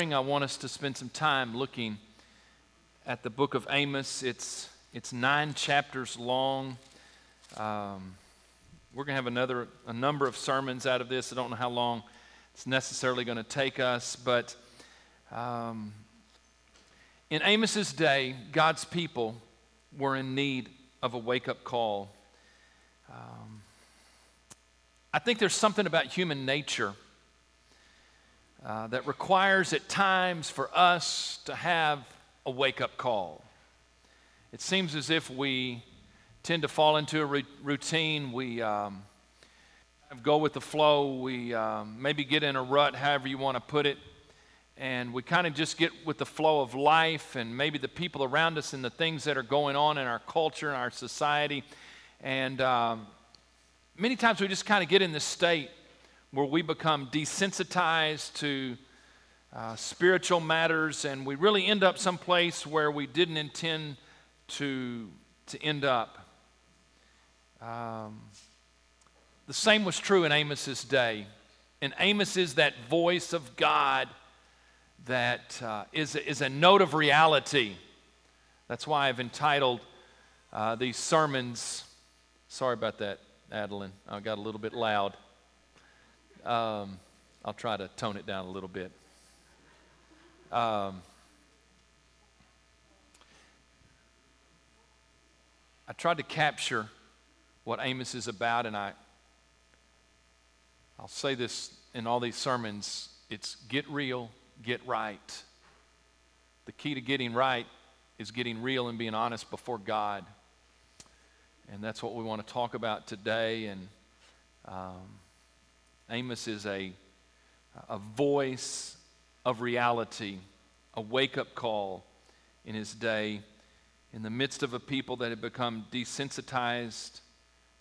I want us to spend some time looking at the book of Amos. It's, it's nine chapters long. Um, we're going to have another, a number of sermons out of this. I don't know how long it's necessarily going to take us, but um, in Amos's day, God's people were in need of a wake up call. Um, I think there's something about human nature uh, that requires at times for us to have a wake up call. It seems as if we tend to fall into a routine. We um, go with the flow. We um, maybe get in a rut, however you want to put it. And we kind of just get with the flow of life and maybe the people around us and the things that are going on in our culture and our society. And um, many times we just kind of get in this state where we become desensitized to uh, spiritual matters and we really end up someplace where we didn't intend to, to end up. Um, the same was true in Amos's day. And Amos is that voice of God that uh, is is a note of reality. That's why I've entitled uh, these sermons. Sorry about that, Adeline. I got a little bit loud. Um, I'll try to tone it down a little bit. Um, I tried to capture what Amos is about, and I, I'll say this in all these sermons it's get real, get right. The key to getting right is getting real and being honest before God. And that's what we want to talk about today. And um, Amos is a, a voice of reality, a wake up call in his day in the midst of a people that had become desensitized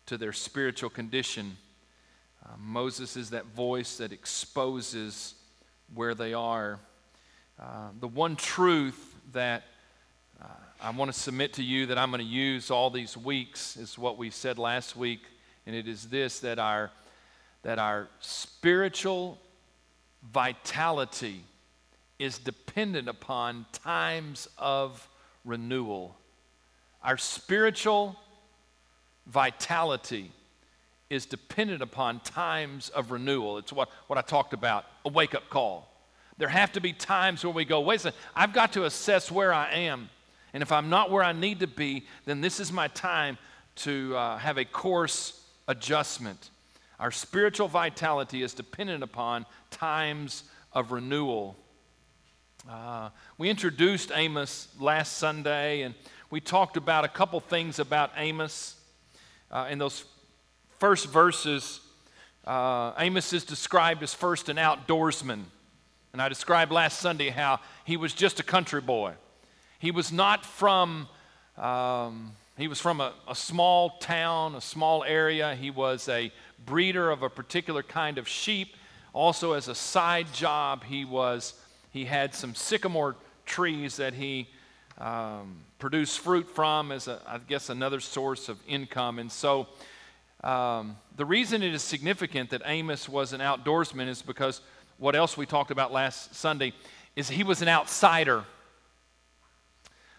to their spiritual condition. Uh, Amos is that voice that exposes where they are. Uh, the one truth that uh, I want to submit to you that I'm going to use all these weeks is what we said last week, and it is this that our that our spiritual vitality is dependent upon times of renewal. Our spiritual vitality is dependent upon times of renewal. It's what, what I talked about a wake up call. There have to be times where we go, wait a second, I've got to assess where I am. And if I'm not where I need to be, then this is my time to uh, have a course adjustment. Our spiritual vitality is dependent upon times of renewal. Uh, we introduced Amos last Sunday, and we talked about a couple things about Amos. Uh, in those first verses, uh, Amos is described as first an outdoorsman. And I described last Sunday how he was just a country boy. He was not from, um, he was from a, a small town, a small area. He was a breeder of a particular kind of sheep. Also, as a side job, he was he had some sycamore trees that he um, produced fruit from as a, I guess another source of income. And so, um, the reason it is significant that Amos was an outdoorsman is because what else we talked about last Sunday is he was an outsider.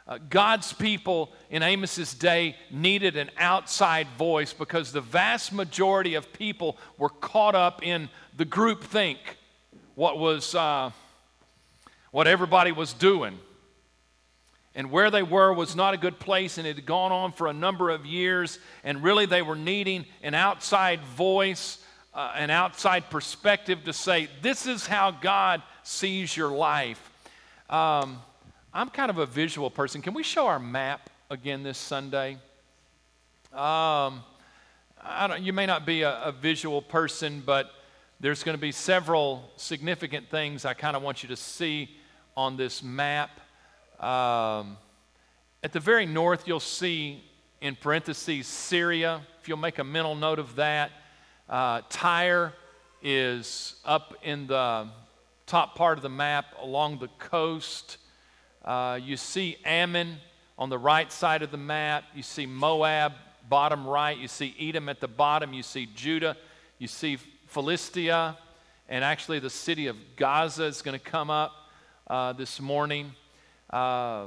Uh, God's people in Amos's day needed an outside voice because the vast majority of people were caught up in the group think, what was uh, what everybody was doing. And where they were was not a good place, and it had gone on for a number of years. And really, they were needing an outside voice, uh, an outside perspective to say, This is how God sees your life. Um, I'm kind of a visual person. Can we show our map again this Sunday? Um, you may not be a, a visual person, but there's going to be several significant things I kind of want you to see on this map. Um, at the very north, you'll see in parentheses Syria. If you'll make a mental note of that, uh, Tyre is up in the top part of the map along the coast. Uh, you see Ammon on the right side of the map. You see Moab, bottom right. You see Edom at the bottom. You see Judah. You see Philistia. And actually, the city of Gaza is going to come up uh, this morning. Uh,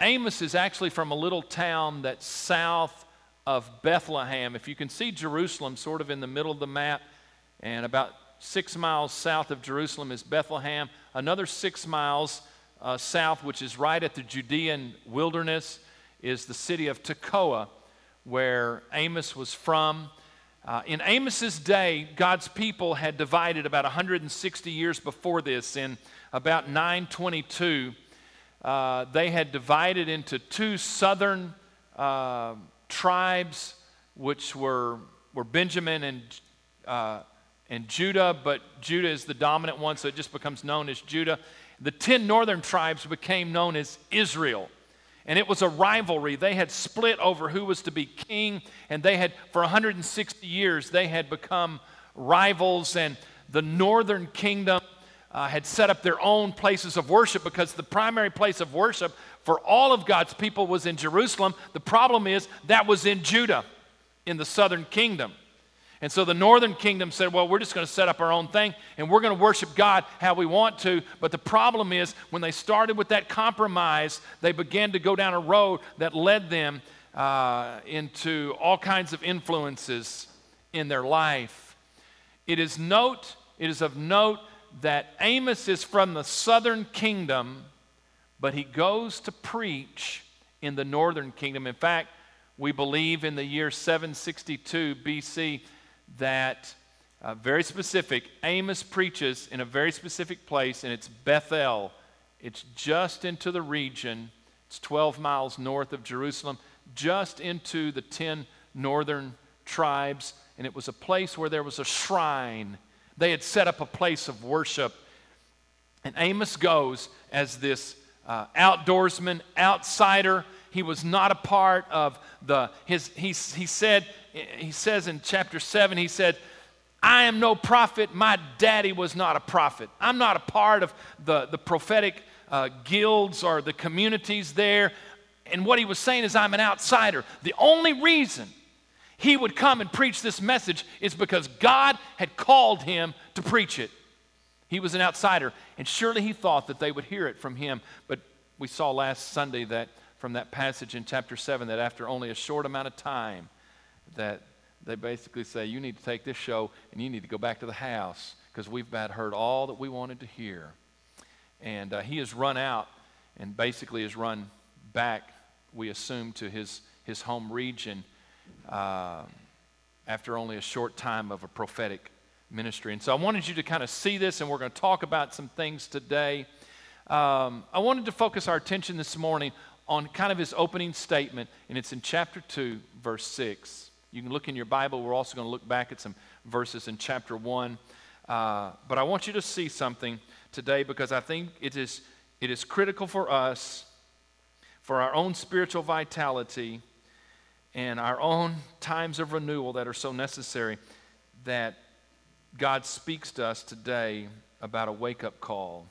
Amos is actually from a little town that's south of Bethlehem. If you can see Jerusalem sort of in the middle of the map, and about six miles south of Jerusalem is Bethlehem. Another six miles uh, south, which is right at the Judean wilderness, is the city of Tekoa, where Amos was from. Uh, in Amos's day, God's people had divided about 160 years before this. In about 922, uh, they had divided into two southern uh, tribes, which were, were Benjamin and, uh, and Judah, but Judah is the dominant one, so it just becomes known as Judah. The 10 northern tribes became known as Israel. And it was a rivalry. They had split over who was to be king, and they had, for 160 years, they had become rivals. And the northern kingdom uh, had set up their own places of worship because the primary place of worship for all of God's people was in Jerusalem. The problem is that was in Judah, in the southern kingdom. And so the northern kingdom said, well, we're just going to set up our own thing and we're going to worship God how we want to. But the problem is, when they started with that compromise, they began to go down a road that led them uh, into all kinds of influences in their life. It is note, it is of note that Amos is from the southern kingdom, but he goes to preach in the northern kingdom. In fact, we believe in the year 762 BC that uh, very specific. Amos preaches in a very specific place, and it's Bethel. It's just into the region. It's 12 miles north of Jerusalem, just into the 10 northern tribes. And it was a place where there was a shrine. They had set up a place of worship. And Amos goes as this uh, outdoorsman, outsider. He was not a part of the, his, he, he said, he says in chapter 7, he said, I am no prophet. My daddy was not a prophet. I'm not a part of the, the prophetic uh, guilds or the communities there. And what he was saying is, I'm an outsider. The only reason he would come and preach this message is because God had called him to preach it. He was an outsider, and surely he thought that they would hear it from him. But we saw last Sunday that from that passage in chapter 7 that after only a short amount of time, that they basically say, You need to take this show and you need to go back to the house because we've about heard all that we wanted to hear. And uh, he has run out and basically has run back, we assume, to his, his home region uh, after only a short time of a prophetic ministry. And so I wanted you to kind of see this, and we're going to talk about some things today. Um, I wanted to focus our attention this morning on kind of his opening statement, and it's in chapter 2, verse 6. You can look in your Bible. We're also going to look back at some verses in chapter 1. Uh, but I want you to see something today because I think it is, it is critical for us, for our own spiritual vitality and our own times of renewal that are so necessary, that God speaks to us today about a wake up call.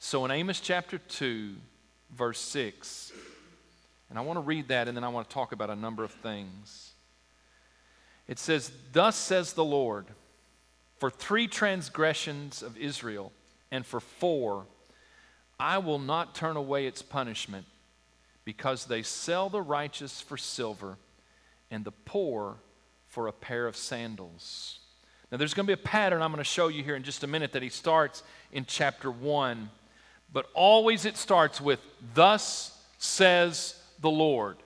So in Amos chapter 2, verse 6, and I want to read that and then I want to talk about a number of things. It says, Thus says the Lord, for three transgressions of Israel, and for four, I will not turn away its punishment, because they sell the righteous for silver, and the poor for a pair of sandals. Now, there's going to be a pattern I'm going to show you here in just a minute that he starts in chapter 1. But always it starts with, Thus says the Lord.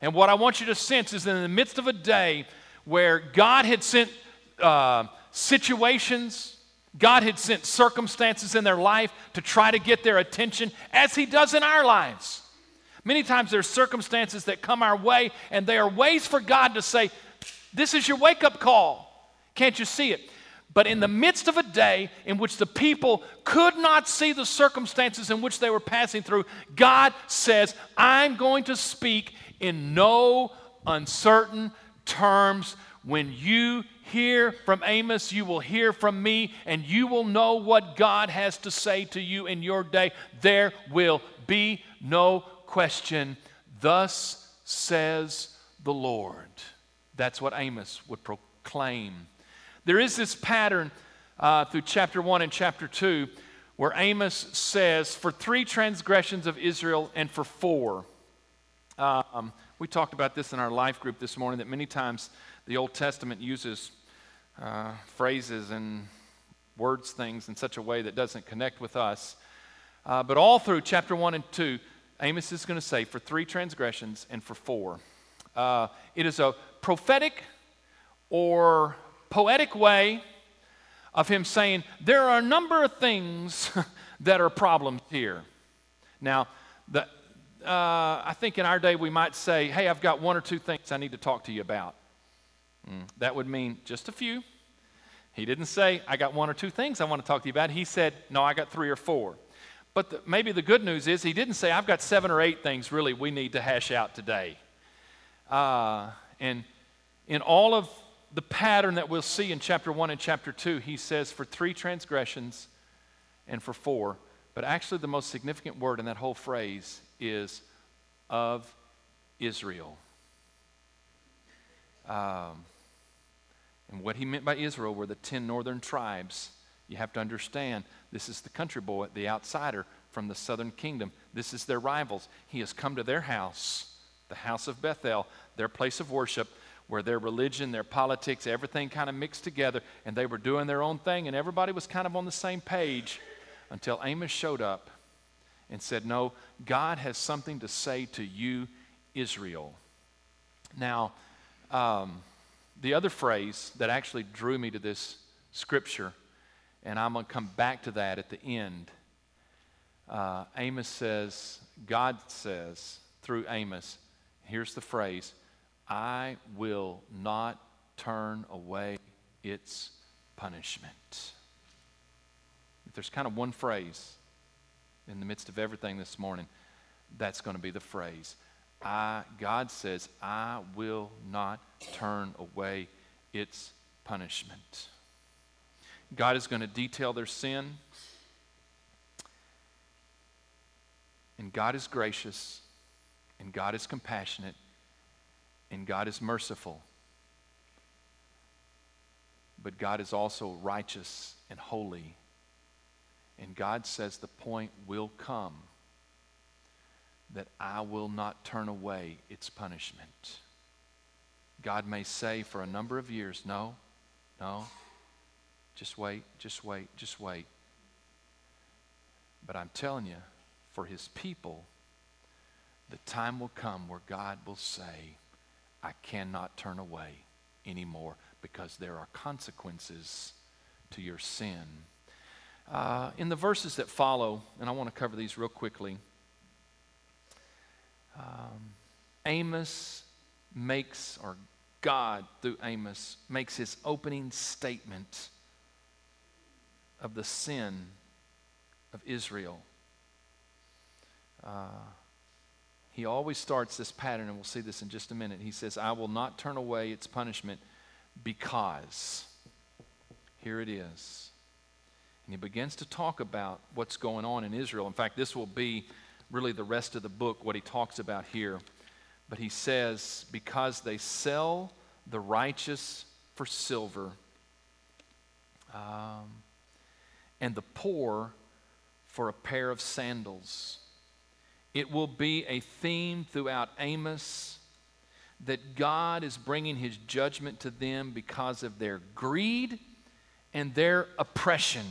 And what I want you to sense is that in the midst of a day where God had sent uh, situations, God had sent circumstances in their life to try to get their attention, as He does in our lives. Many times there's circumstances that come our way, and they are ways for God to say, This is your wake up call. Can't you see it? But in the midst of a day in which the people could not see the circumstances in which they were passing through, God says, I'm going to speak in no uncertain terms. When you hear from Amos, you will hear from me, and you will know what God has to say to you in your day. There will be no question. Thus says the Lord. That's what Amos would proclaim. There is this pattern uh, through chapter 1 and chapter 2 where Amos says, For three transgressions of Israel and for four. Um, we talked about this in our life group this morning that many times the Old Testament uses uh, phrases and words things in such a way that doesn't connect with us. Uh, but all through chapter 1 and 2, Amos is going to say, For three transgressions and for four. Uh, it is a prophetic or poetic way of him saying, There are a number of things that are problems here. Now, the, uh, I think in our day we might say, Hey, I've got one or two things I need to talk to you about. Mm, that would mean just a few. He didn't say, I got one or two things I want to talk to you about. He said, No, I got three or four. But the, maybe the good news is he didn't say, I've got seven or eight things really we need to hash out today. Uh, and in all of the pattern that we'll see in chapter 1 and chapter 2, he says, for three transgressions and for four. But actually, the most significant word in that whole phrase is of Israel. Um, and what he meant by Israel were the 10 northern tribes. You have to understand this is the country boy, the outsider from the southern kingdom. This is their rivals. He has come to their house, the house of Bethel, their place of worship where their religion, their politics, everything kind of mixed together, and they were doing their own thing, and everybody was kind of on the same page until Amos showed up and said, No, God has something to say to you, Israel. Now, um, the other phrase that actually drew me to this scripture, and I'm going to come back to that at the end. Uh, Amos says, God says through Amos, here's the phrase I will not turn away its punishment. If there's kind of one phrase in the midst of everything this morning, that's going to be the phrase. I, God says, I will not turn away its punishment. God is going to detail their sin. And God is gracious. And God is compassionate and God is merciful. But God is also righteous and holy. And God says the point will come that I will not turn away its punishment. God may say for a number of years, no, no, just wait, just wait, just wait. But I'm telling you, for his people, the time will come where God will say, I cannot turn away anymore because there are consequences to your sin. Uh, in the verses that follow, and I want to cover these real quickly, um, Amos makes, or God through Amos, makes his opening statement of the sin of Israel. Uh, he always starts this pattern, and we'll see this in just a minute. He says, I will not turn away its punishment because. Here it is. And he begins to talk about what's going on in Israel. In fact, this will be really the rest of the book, what he talks about here. But he says, because they sell the righteous for silver um, and the poor for a pair of sandals. It will be a theme throughout Amos that God is bringing his judgment to them because of their greed and their oppression.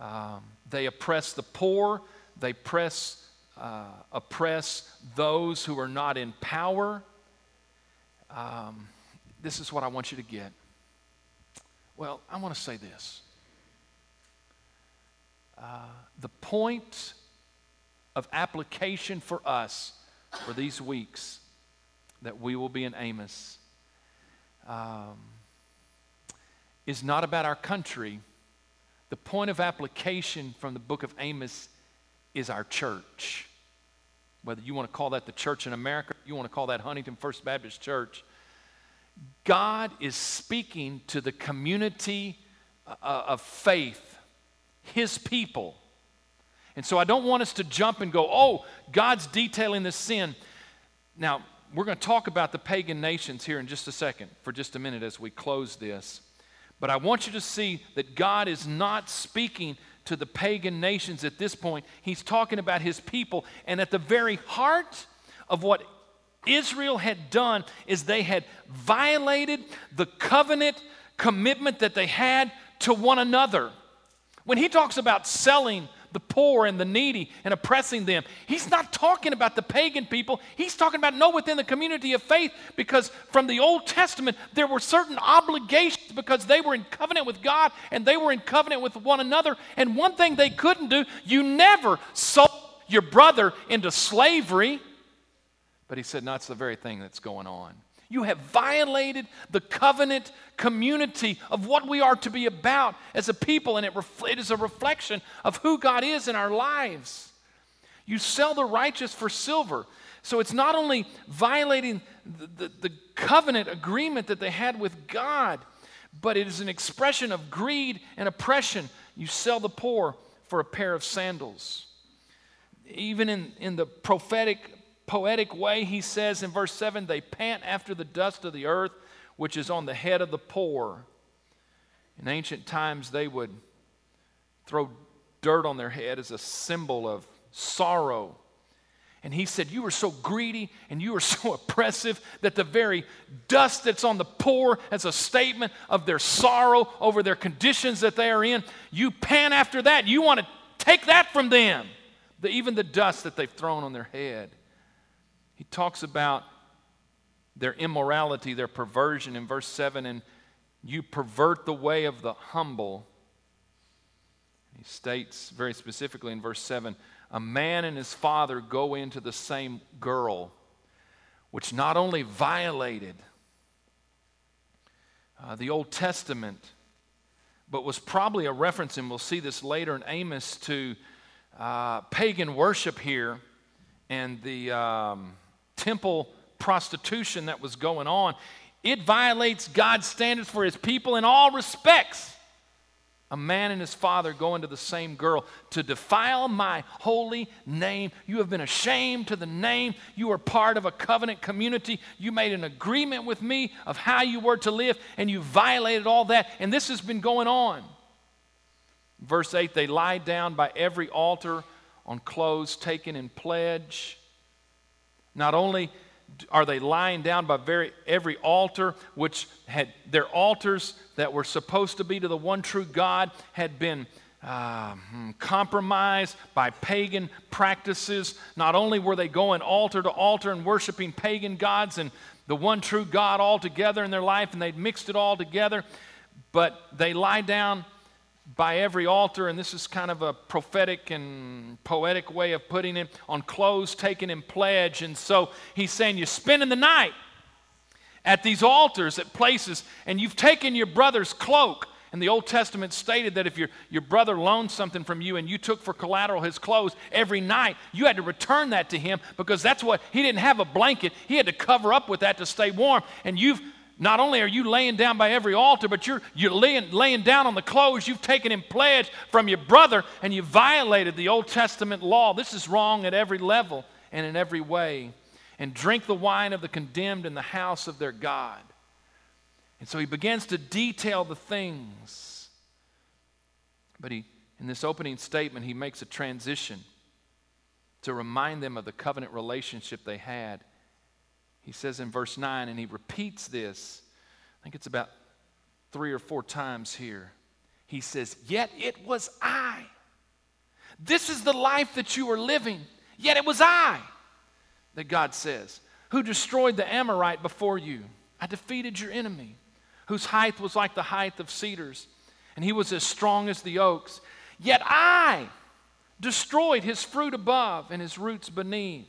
Um, they oppress the poor, they press, uh, oppress those who are not in power. Um, this is what I want you to get. Well, I want to say this. Uh, the point of application for us for these weeks that we will be in Amos um, is not about our country. The point of application from the book of Amos is our church. Whether you want to call that the church in America, you want to call that Huntington First Baptist Church, God is speaking to the community uh, of faith, His people and so I don't want us to jump and go, oh, God's detailing this sin. Now, we're going to talk about the pagan nations here in just a second, for just a minute as we close this. But I want you to see that God is not speaking to the pagan nations at this point. He's talking about his people. And at the very heart of what Israel had done is they had violated the covenant commitment that they had to one another. When he talks about selling the poor and the needy and oppressing them. He's not talking about the pagan people. He's talking about no within the community of faith because from the Old Testament there were certain obligations because they were in covenant with God and they were in covenant with one another. And one thing they couldn't do, you never sold your brother into slavery. But he said, no, that's the very thing that's going on. You have violated the covenant community of what we are to be about as a people, and it, ref- it is a reflection of who God is in our lives. You sell the righteous for silver. So it's not only violating the, the, the covenant agreement that they had with God, but it is an expression of greed and oppression. You sell the poor for a pair of sandals. Even in, in the prophetic poetic way, he says in verse 7 they pant after the dust of the earth, which is on the head of the poor. In ancient times, they would throw dirt on their head as a symbol of sorrow. And he said, You were so greedy and you were so oppressive that the very dust that's on the poor as a statement of their sorrow over their conditions that they are in, you pant after that. You want to take that from them, the, even the dust that they've thrown on their head. He talks about their immorality, their perversion in verse 7 and you pervert the way of the humble. He states very specifically in verse 7 a man and his father go into the same girl, which not only violated uh, the Old Testament, but was probably a reference, and we'll see this later in Amos, to uh, pagan worship here and the. Um, temple prostitution that was going on. It violates God's standards for his people in all respects. A man and his father go into the same girl to defile my holy name. You have been ashamed to the name. You are part of a covenant community. You made an agreement with me of how you were to live, and you violated all that. And this has been going on. Verse 8 they lie down by every altar on clothes taken in pledge. Not only are they lying down by very, every altar, which had their altars that were supposed to be to the one true God had been uh, compromised by pagan practices. Not only were they going altar to altar and worshiping pagan gods and the one true God all together in their life, and they'd mixed it all together, but they lie down by every altar, and this is kind of a prophetic and poetic way of putting it, on clothes taken in pledge. And so he's saying, You're spending the night at these altars at places, and you've taken your brother's cloak. And the Old Testament stated that if your, your brother loaned something from you and you took for collateral his clothes every night, you had to return that to him because that's what he didn't have a blanket. He had to cover up with that to stay warm. And you've not only are you laying down by every altar, but you're, you're laying, laying down on the clothes you've taken in pledge from your brother and you violated the Old Testament law. This is wrong at every level and in every way. And drink the wine of the condemned in the house of their God. And so he begins to detail the things. But he, in this opening statement, he makes a transition to remind them of the covenant relationship they had he says in verse 9, and he repeats this, I think it's about three or four times here. He says, Yet it was I. This is the life that you are living. Yet it was I, that God says, who destroyed the Amorite before you. I defeated your enemy, whose height was like the height of cedars, and he was as strong as the oaks. Yet I destroyed his fruit above and his roots beneath.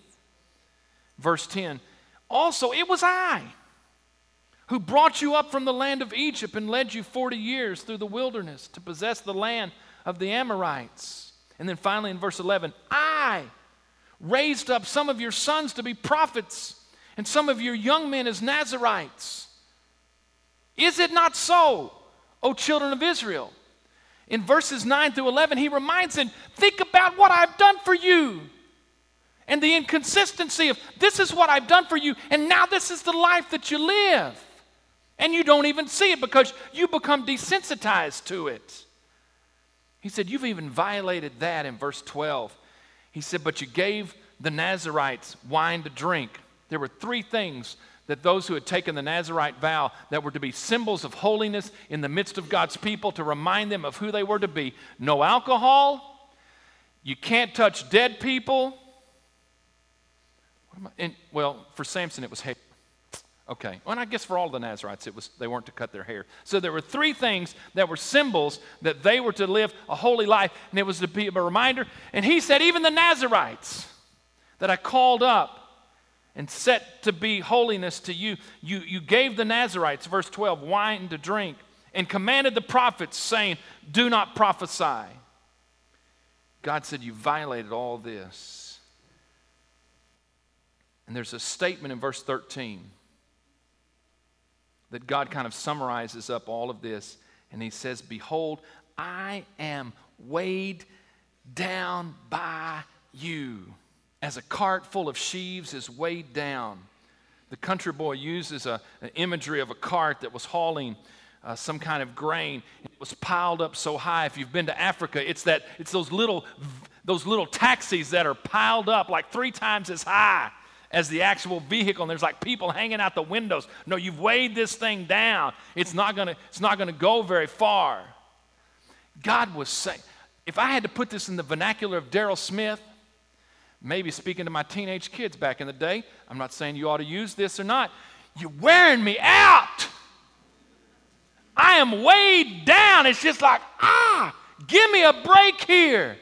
Verse 10 also, it was I who brought you up from the land of Egypt and led you 40 years through the wilderness to possess the land of the Amorites. And then finally in verse 11, I raised up some of your sons to be prophets and some of your young men as Nazarites. Is it not so, O children of Israel? In verses 9 through 11, he reminds them, Think about what I've done for you and the inconsistency of this is what I've done for you, and now this is the life that you live. And you don't even see it because you become desensitized to it. He said, You've even violated that in verse 12. He said, But you gave the Nazarites wine to drink. There were three things that those who had taken the Nazarite vow that were to be symbols of holiness in the midst of God's people to remind them of who they were to be no alcohol, you can't touch dead people. And, well, for Samson, it was hair. Okay. Well, and I guess for all the Nazarites, it was they weren't to cut their hair. So there were three things that were symbols that they were to live a holy life, and it was to be a reminder. And he said, even the Nazarites that I called up and set to be holiness to you, you, you gave the Nazarites, verse 12, wine to drink, and commanded the prophets, saying, Do not prophesy. God said, You violated all this. And there's a statement in verse 13 that God kind of summarizes up all of this. And he says, Behold, I am weighed down by you as a cart full of sheaves is weighed down. The country boy uses a, an imagery of a cart that was hauling uh, some kind of grain. It was piled up so high. If you've been to Africa, it's that it's those little those little taxis that are piled up like three times as high as the actual vehicle and there's like people hanging out the windows. No you've weighed this thing down. It's not going to it's not going to go very far. God was saying if i had to put this in the vernacular of daryl smith maybe speaking to my teenage kids back in the day i'm not saying you ought to use this or not you're wearing me out. I am weighed down. It's just like ah give me a break here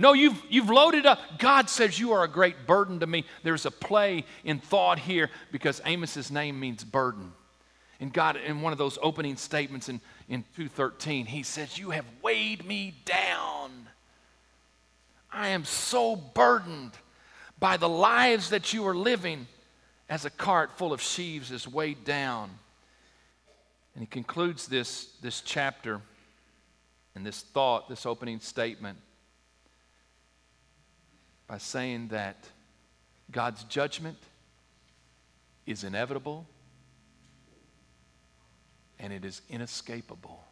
no, you've, you've loaded up. God says you are a great burden to me. There's a play in thought here because Amos's name means burden. And God, in one of those opening statements in, in 213, he says, You have weighed me down. I am so burdened by the lives that you are living as a cart full of sheaves is weighed down. And he concludes this, this chapter and this thought, this opening statement by saying that God's judgment is inevitable and it is inescapable.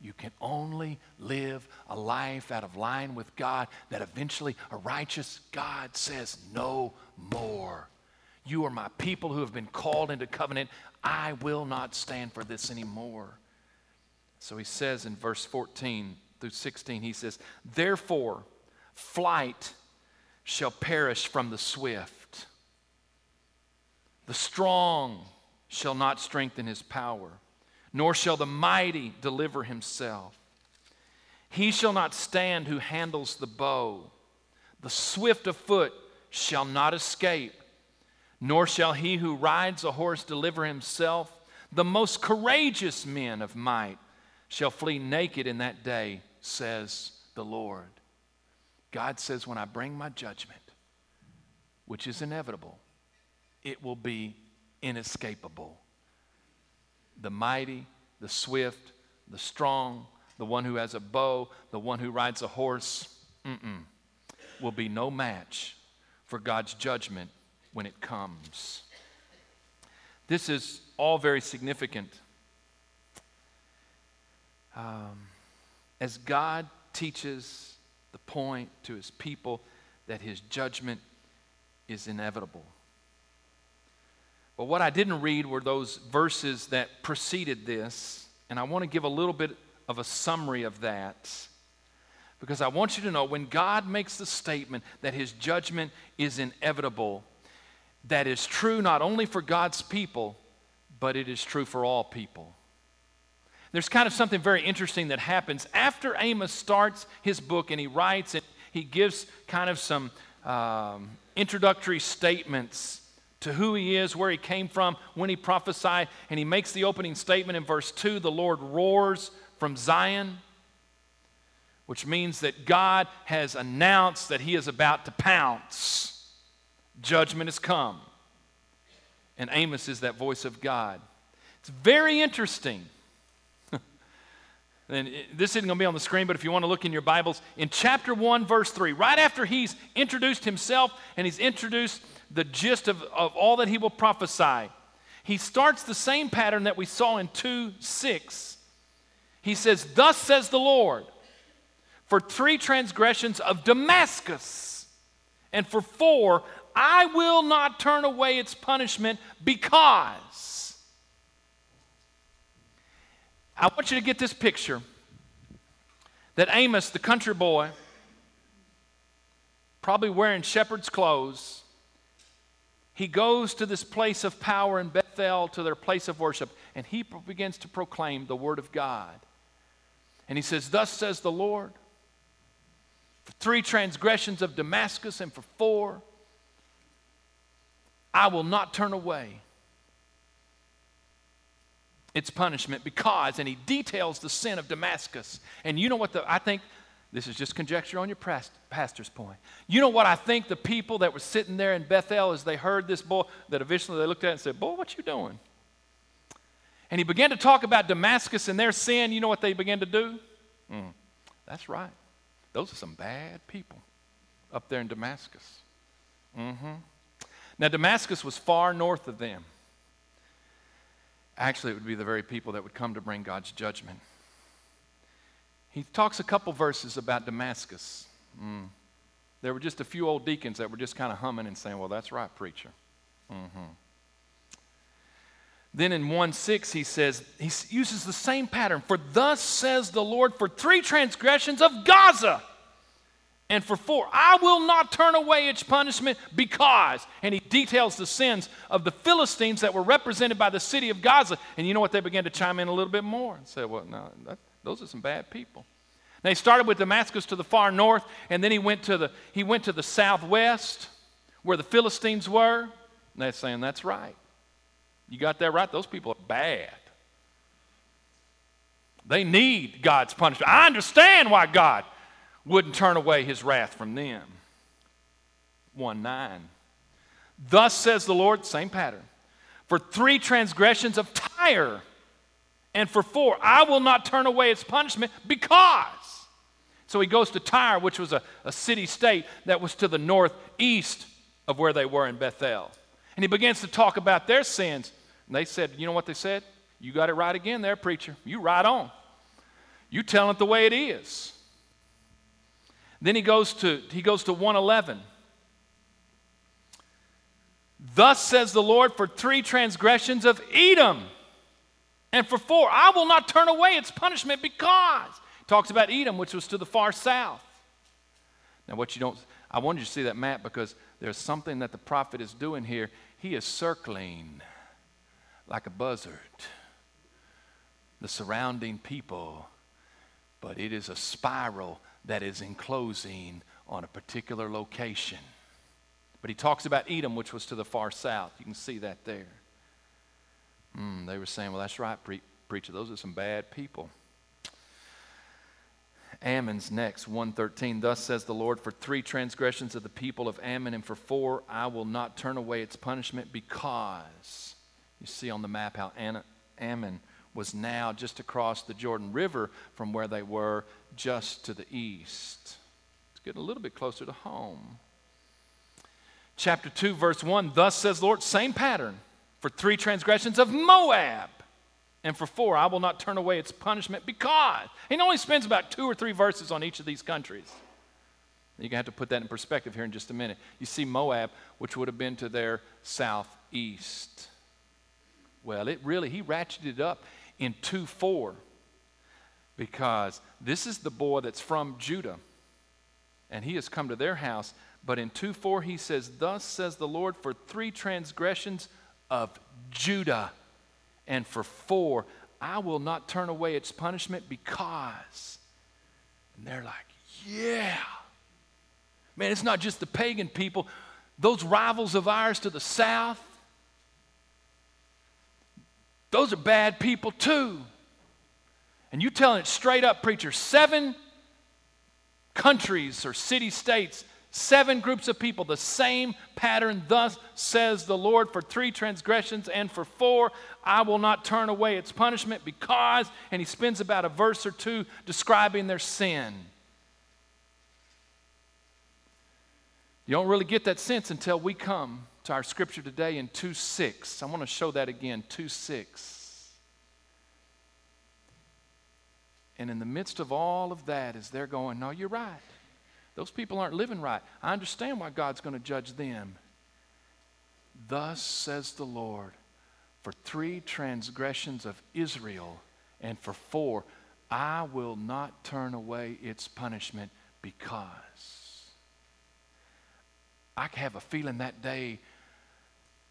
You can only live a life out of line with God that eventually a righteous God says, No more. You are my people who have been called into covenant. I will not stand for this anymore. So he says in verse 14 through 16, he says, Therefore, flight shall perish from the swift. The strong shall not strengthen his power, nor shall the mighty deliver himself. He shall not stand who handles the bow. The swift of foot shall not escape, nor shall he who rides a horse deliver himself. The most courageous men of might shall flee naked in that day, says the Lord. God says, when I bring my judgment, which is inevitable, it will be inescapable. The mighty, the swift, the strong, the one who has a bow, the one who rides a horse, will be no match for God's judgment when it comes. This is all very significant. Um, as God teaches the point to his people that his judgment is inevitable. But what I didn't read were those verses that preceded this, and I want to give a little bit of a summary of that. Because I want you to know when God makes the statement that his judgment is inevitable, that is true not only for God's people, but it is true for all people. There's kind of something very interesting that happens after Amos starts his book and he writes and he gives kind of some um, introductory statements to who he is, where he came from, when he prophesied, and he makes the opening statement in verse 2 the Lord roars from Zion, which means that God has announced that he is about to pounce. Judgment has come. And Amos is that voice of God. It's very interesting and this isn't going to be on the screen, but if you want to look in your Bibles, in chapter 1, verse 3, right after he's introduced himself and he's introduced the gist of, of all that he will prophesy, he starts the same pattern that we saw in 2 6. He says, Thus says the Lord. for three transgressions of Damascus. And for four, I will not turn away its punishment because. I want you to get this picture that Amos, the country boy, probably wearing shepherd's clothes, he goes to this place of power in Bethel, to their place of worship, and he begins to proclaim the word of God. And he says, Thus says the Lord, for three transgressions of Damascus, and for four, I will not turn away its punishment because, and he details the sin of Damascus. And you know what the, I think this is just conjecture on your pastor's point. You know what I think the people that were sitting there in Bethel as they heard this boy, that eventually they looked at and said, Boy, what you doing? And he began to talk about Damascus and their sin. You know what they began to do? Mm, that's right. Those are some bad people up there in Damascus. Mm-hmm. Now, Damascus was far north of them. Actually, it would be the very people that would come to bring God's judgment. He talks a couple verses about Damascus. Mm. There were just a few old deacons that were just kind of humming and saying, Well, that's right, preacher. Mm-hmm. Then in 1 6, he says, he uses the same pattern. For thus says the Lord, for three transgressions of Gaza, and for four, I will not turn away its punishment because. And he details the sins of the Philistines that were represented by the city of Gaza. And you know what? They began to chime in a little bit more and say, Well, no, that, those are some bad people. Now he started with Damascus to the far north, and then he went to the, he went to the southwest where the Philistines were. And they're saying, That's right. You got that right? Those people are bad. They need God's punishment. I understand why God wouldn't turn away his wrath from them. 1 9. Thus says the Lord, same pattern. For three transgressions of Tyre and for four, I will not turn away its punishment because. So he goes to Tyre, which was a, a city state that was to the northeast of where they were in Bethel. And he begins to talk about their sins. And they said, You know what they said? You got it right again there, preacher. You right on. You telling it the way it is. Then he goes to he goes to 111. Thus says the Lord for three transgressions of Edom. And for four, I will not turn away its punishment because. talks about Edom, which was to the far south. Now, what you don't, I wanted you to see that map because there's something that the prophet is doing here. He is circling like a buzzard the surrounding people, but it is a spiral that is enclosing on a particular location. But he talks about Edom, which was to the far south. You can see that there. Mm, they were saying, well, that's right, pre- preacher. Those are some bad people. Ammon's next, 113. Thus says the Lord, for three transgressions of the people of Ammon, and for four I will not turn away its punishment because. You see on the map how Ammon was now just across the Jordan River from where they were just to the east. It's getting a little bit closer to home. Chapter 2, verse 1 Thus says Lord, same pattern for three transgressions of Moab. And for four, I will not turn away its punishment because. He only spends about two or three verses on each of these countries. You're going to have to put that in perspective here in just a minute. You see Moab, which would have been to their southeast. Well, it really, he ratcheted it up in 2 4 because this is the boy that's from Judah, and he has come to their house. But in 2 4, he says, Thus says the Lord, for three transgressions of Judah. And for four, I will not turn away its punishment because. And they're like, yeah. Man, it's not just the pagan people, those rivals of ours to the south, those are bad people too. And you telling it straight up, preacher, seven countries or city states Seven groups of people, the same pattern. Thus says the Lord for three transgressions, and for four, I will not turn away its punishment because, and he spends about a verse or two describing their sin. You don't really get that sense until we come to our scripture today in 2 6. I want to show that again 2 6. And in the midst of all of that, as they're going, No, you're right. Those people aren't living right. I understand why God's going to judge them. Thus says the Lord, for three transgressions of Israel, and for four, I will not turn away its punishment because. I have a feeling that day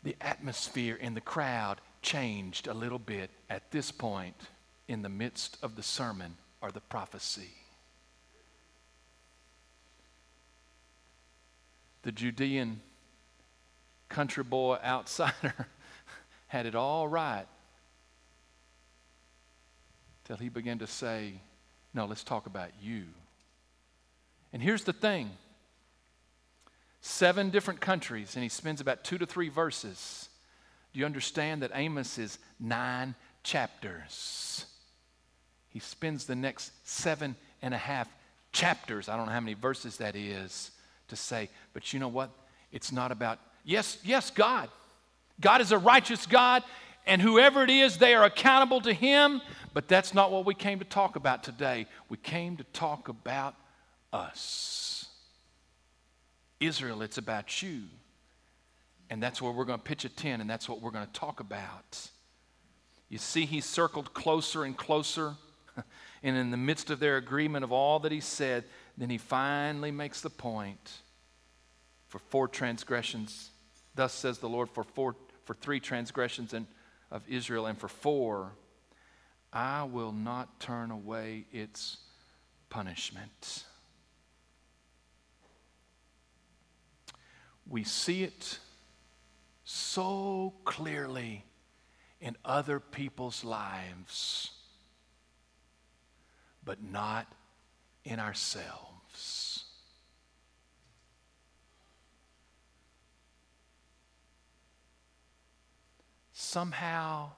the atmosphere in the crowd changed a little bit at this point in the midst of the sermon or the prophecy. The Judean country boy outsider had it all right till he began to say, No, let's talk about you. And here's the thing seven different countries, and he spends about two to three verses. Do you understand that Amos is nine chapters? He spends the next seven and a half chapters, I don't know how many verses that is, to say, but you know what? It's not about, yes, yes, God. God is a righteous God, and whoever it is, they are accountable to Him. But that's not what we came to talk about today. We came to talk about us. Israel, it's about you. And that's where we're going to pitch a tent, and that's what we're going to talk about. You see, he circled closer and closer. and in the midst of their agreement of all that he said, then he finally makes the point for four transgressions. Thus says the Lord, for, four, for three transgressions and, of Israel, and for four, I will not turn away its punishment. We see it so clearly in other people's lives, but not in ourselves. Somehow,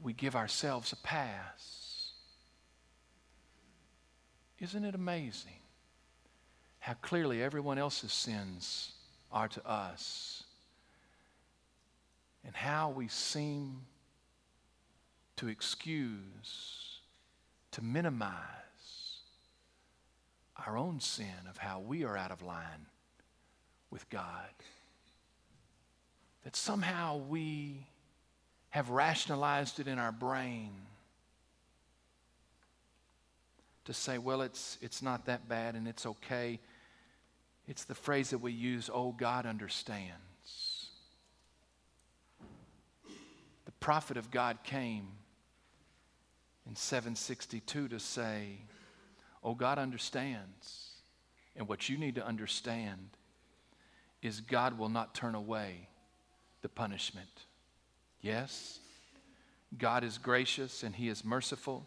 we give ourselves a pass. Isn't it amazing how clearly everyone else's sins are to us? And how we seem to excuse, to minimize our own sin of how we are out of line with God. That somehow we have rationalized it in our brain to say, well, it's, it's not that bad and it's okay. It's the phrase that we use, oh, God understands. The prophet of God came in 762 to say, oh, God understands. And what you need to understand is God will not turn away the punishment. Yes, God is gracious and He is merciful,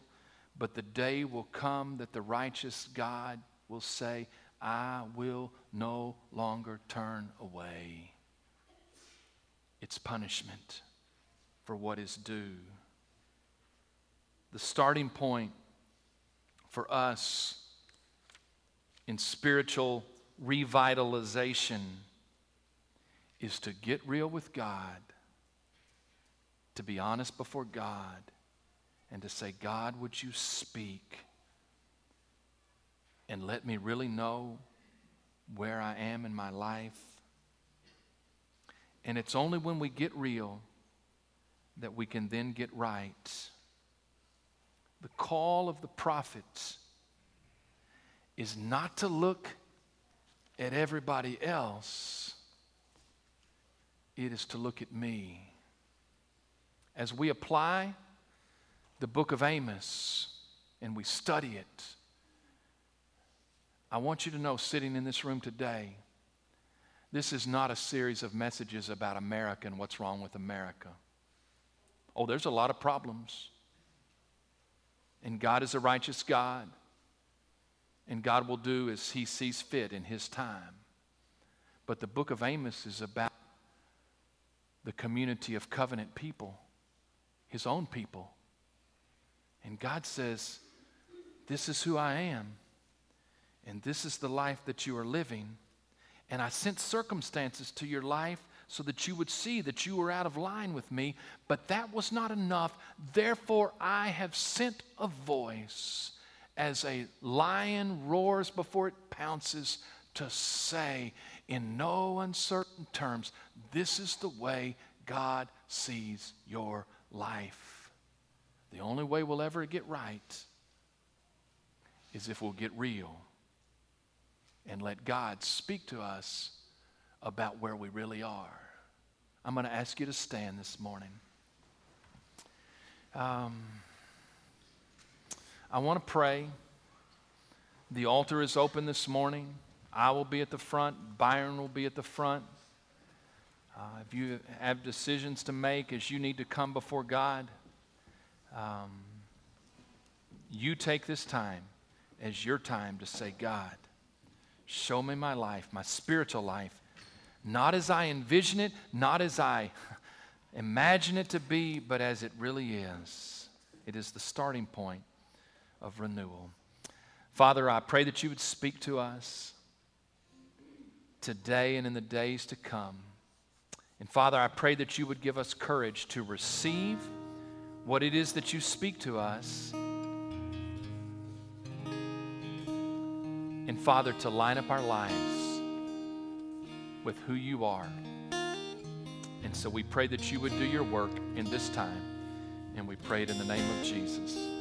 but the day will come that the righteous God will say, I will no longer turn away. It's punishment for what is due. The starting point for us in spiritual revitalization is to get real with God to be honest before God and to say, God, would you speak and let me really know where I am in my life? And it's only when we get real that we can then get right. The call of the prophets is not to look at everybody else, it is to look at me as we apply the book of Amos and we study it, I want you to know, sitting in this room today, this is not a series of messages about America and what's wrong with America. Oh, there's a lot of problems. And God is a righteous God. And God will do as He sees fit in His time. But the book of Amos is about the community of covenant people his own people. And God says, This is who I am, and this is the life that you are living. And I sent circumstances to your life so that you would see that you were out of line with me, but that was not enough. Therefore, I have sent a voice as a lion roars before it pounces to say, in no uncertain terms, this is the way God sees your life. The only way we'll ever get right is if we'll get real and let God speak to us about where we really are. I'm going to ask you to stand this morning. Um, I want to pray. The altar is open this morning. I will be at the front. Byron will be at the front. Uh, if you have decisions to make as you need to come before God, um, you take this time as your time to say, God, show me my life, my spiritual life, not as I envision it, not as I imagine it to be, but as it really is. It is the starting point of renewal. Father, I pray that you would speak to us today and in the days to come. And Father, I pray that you would give us courage to receive what it is that you speak to us. And Father, to line up our lives with who you are. And so we pray that you would do your work in this time. And we pray it in the name of Jesus.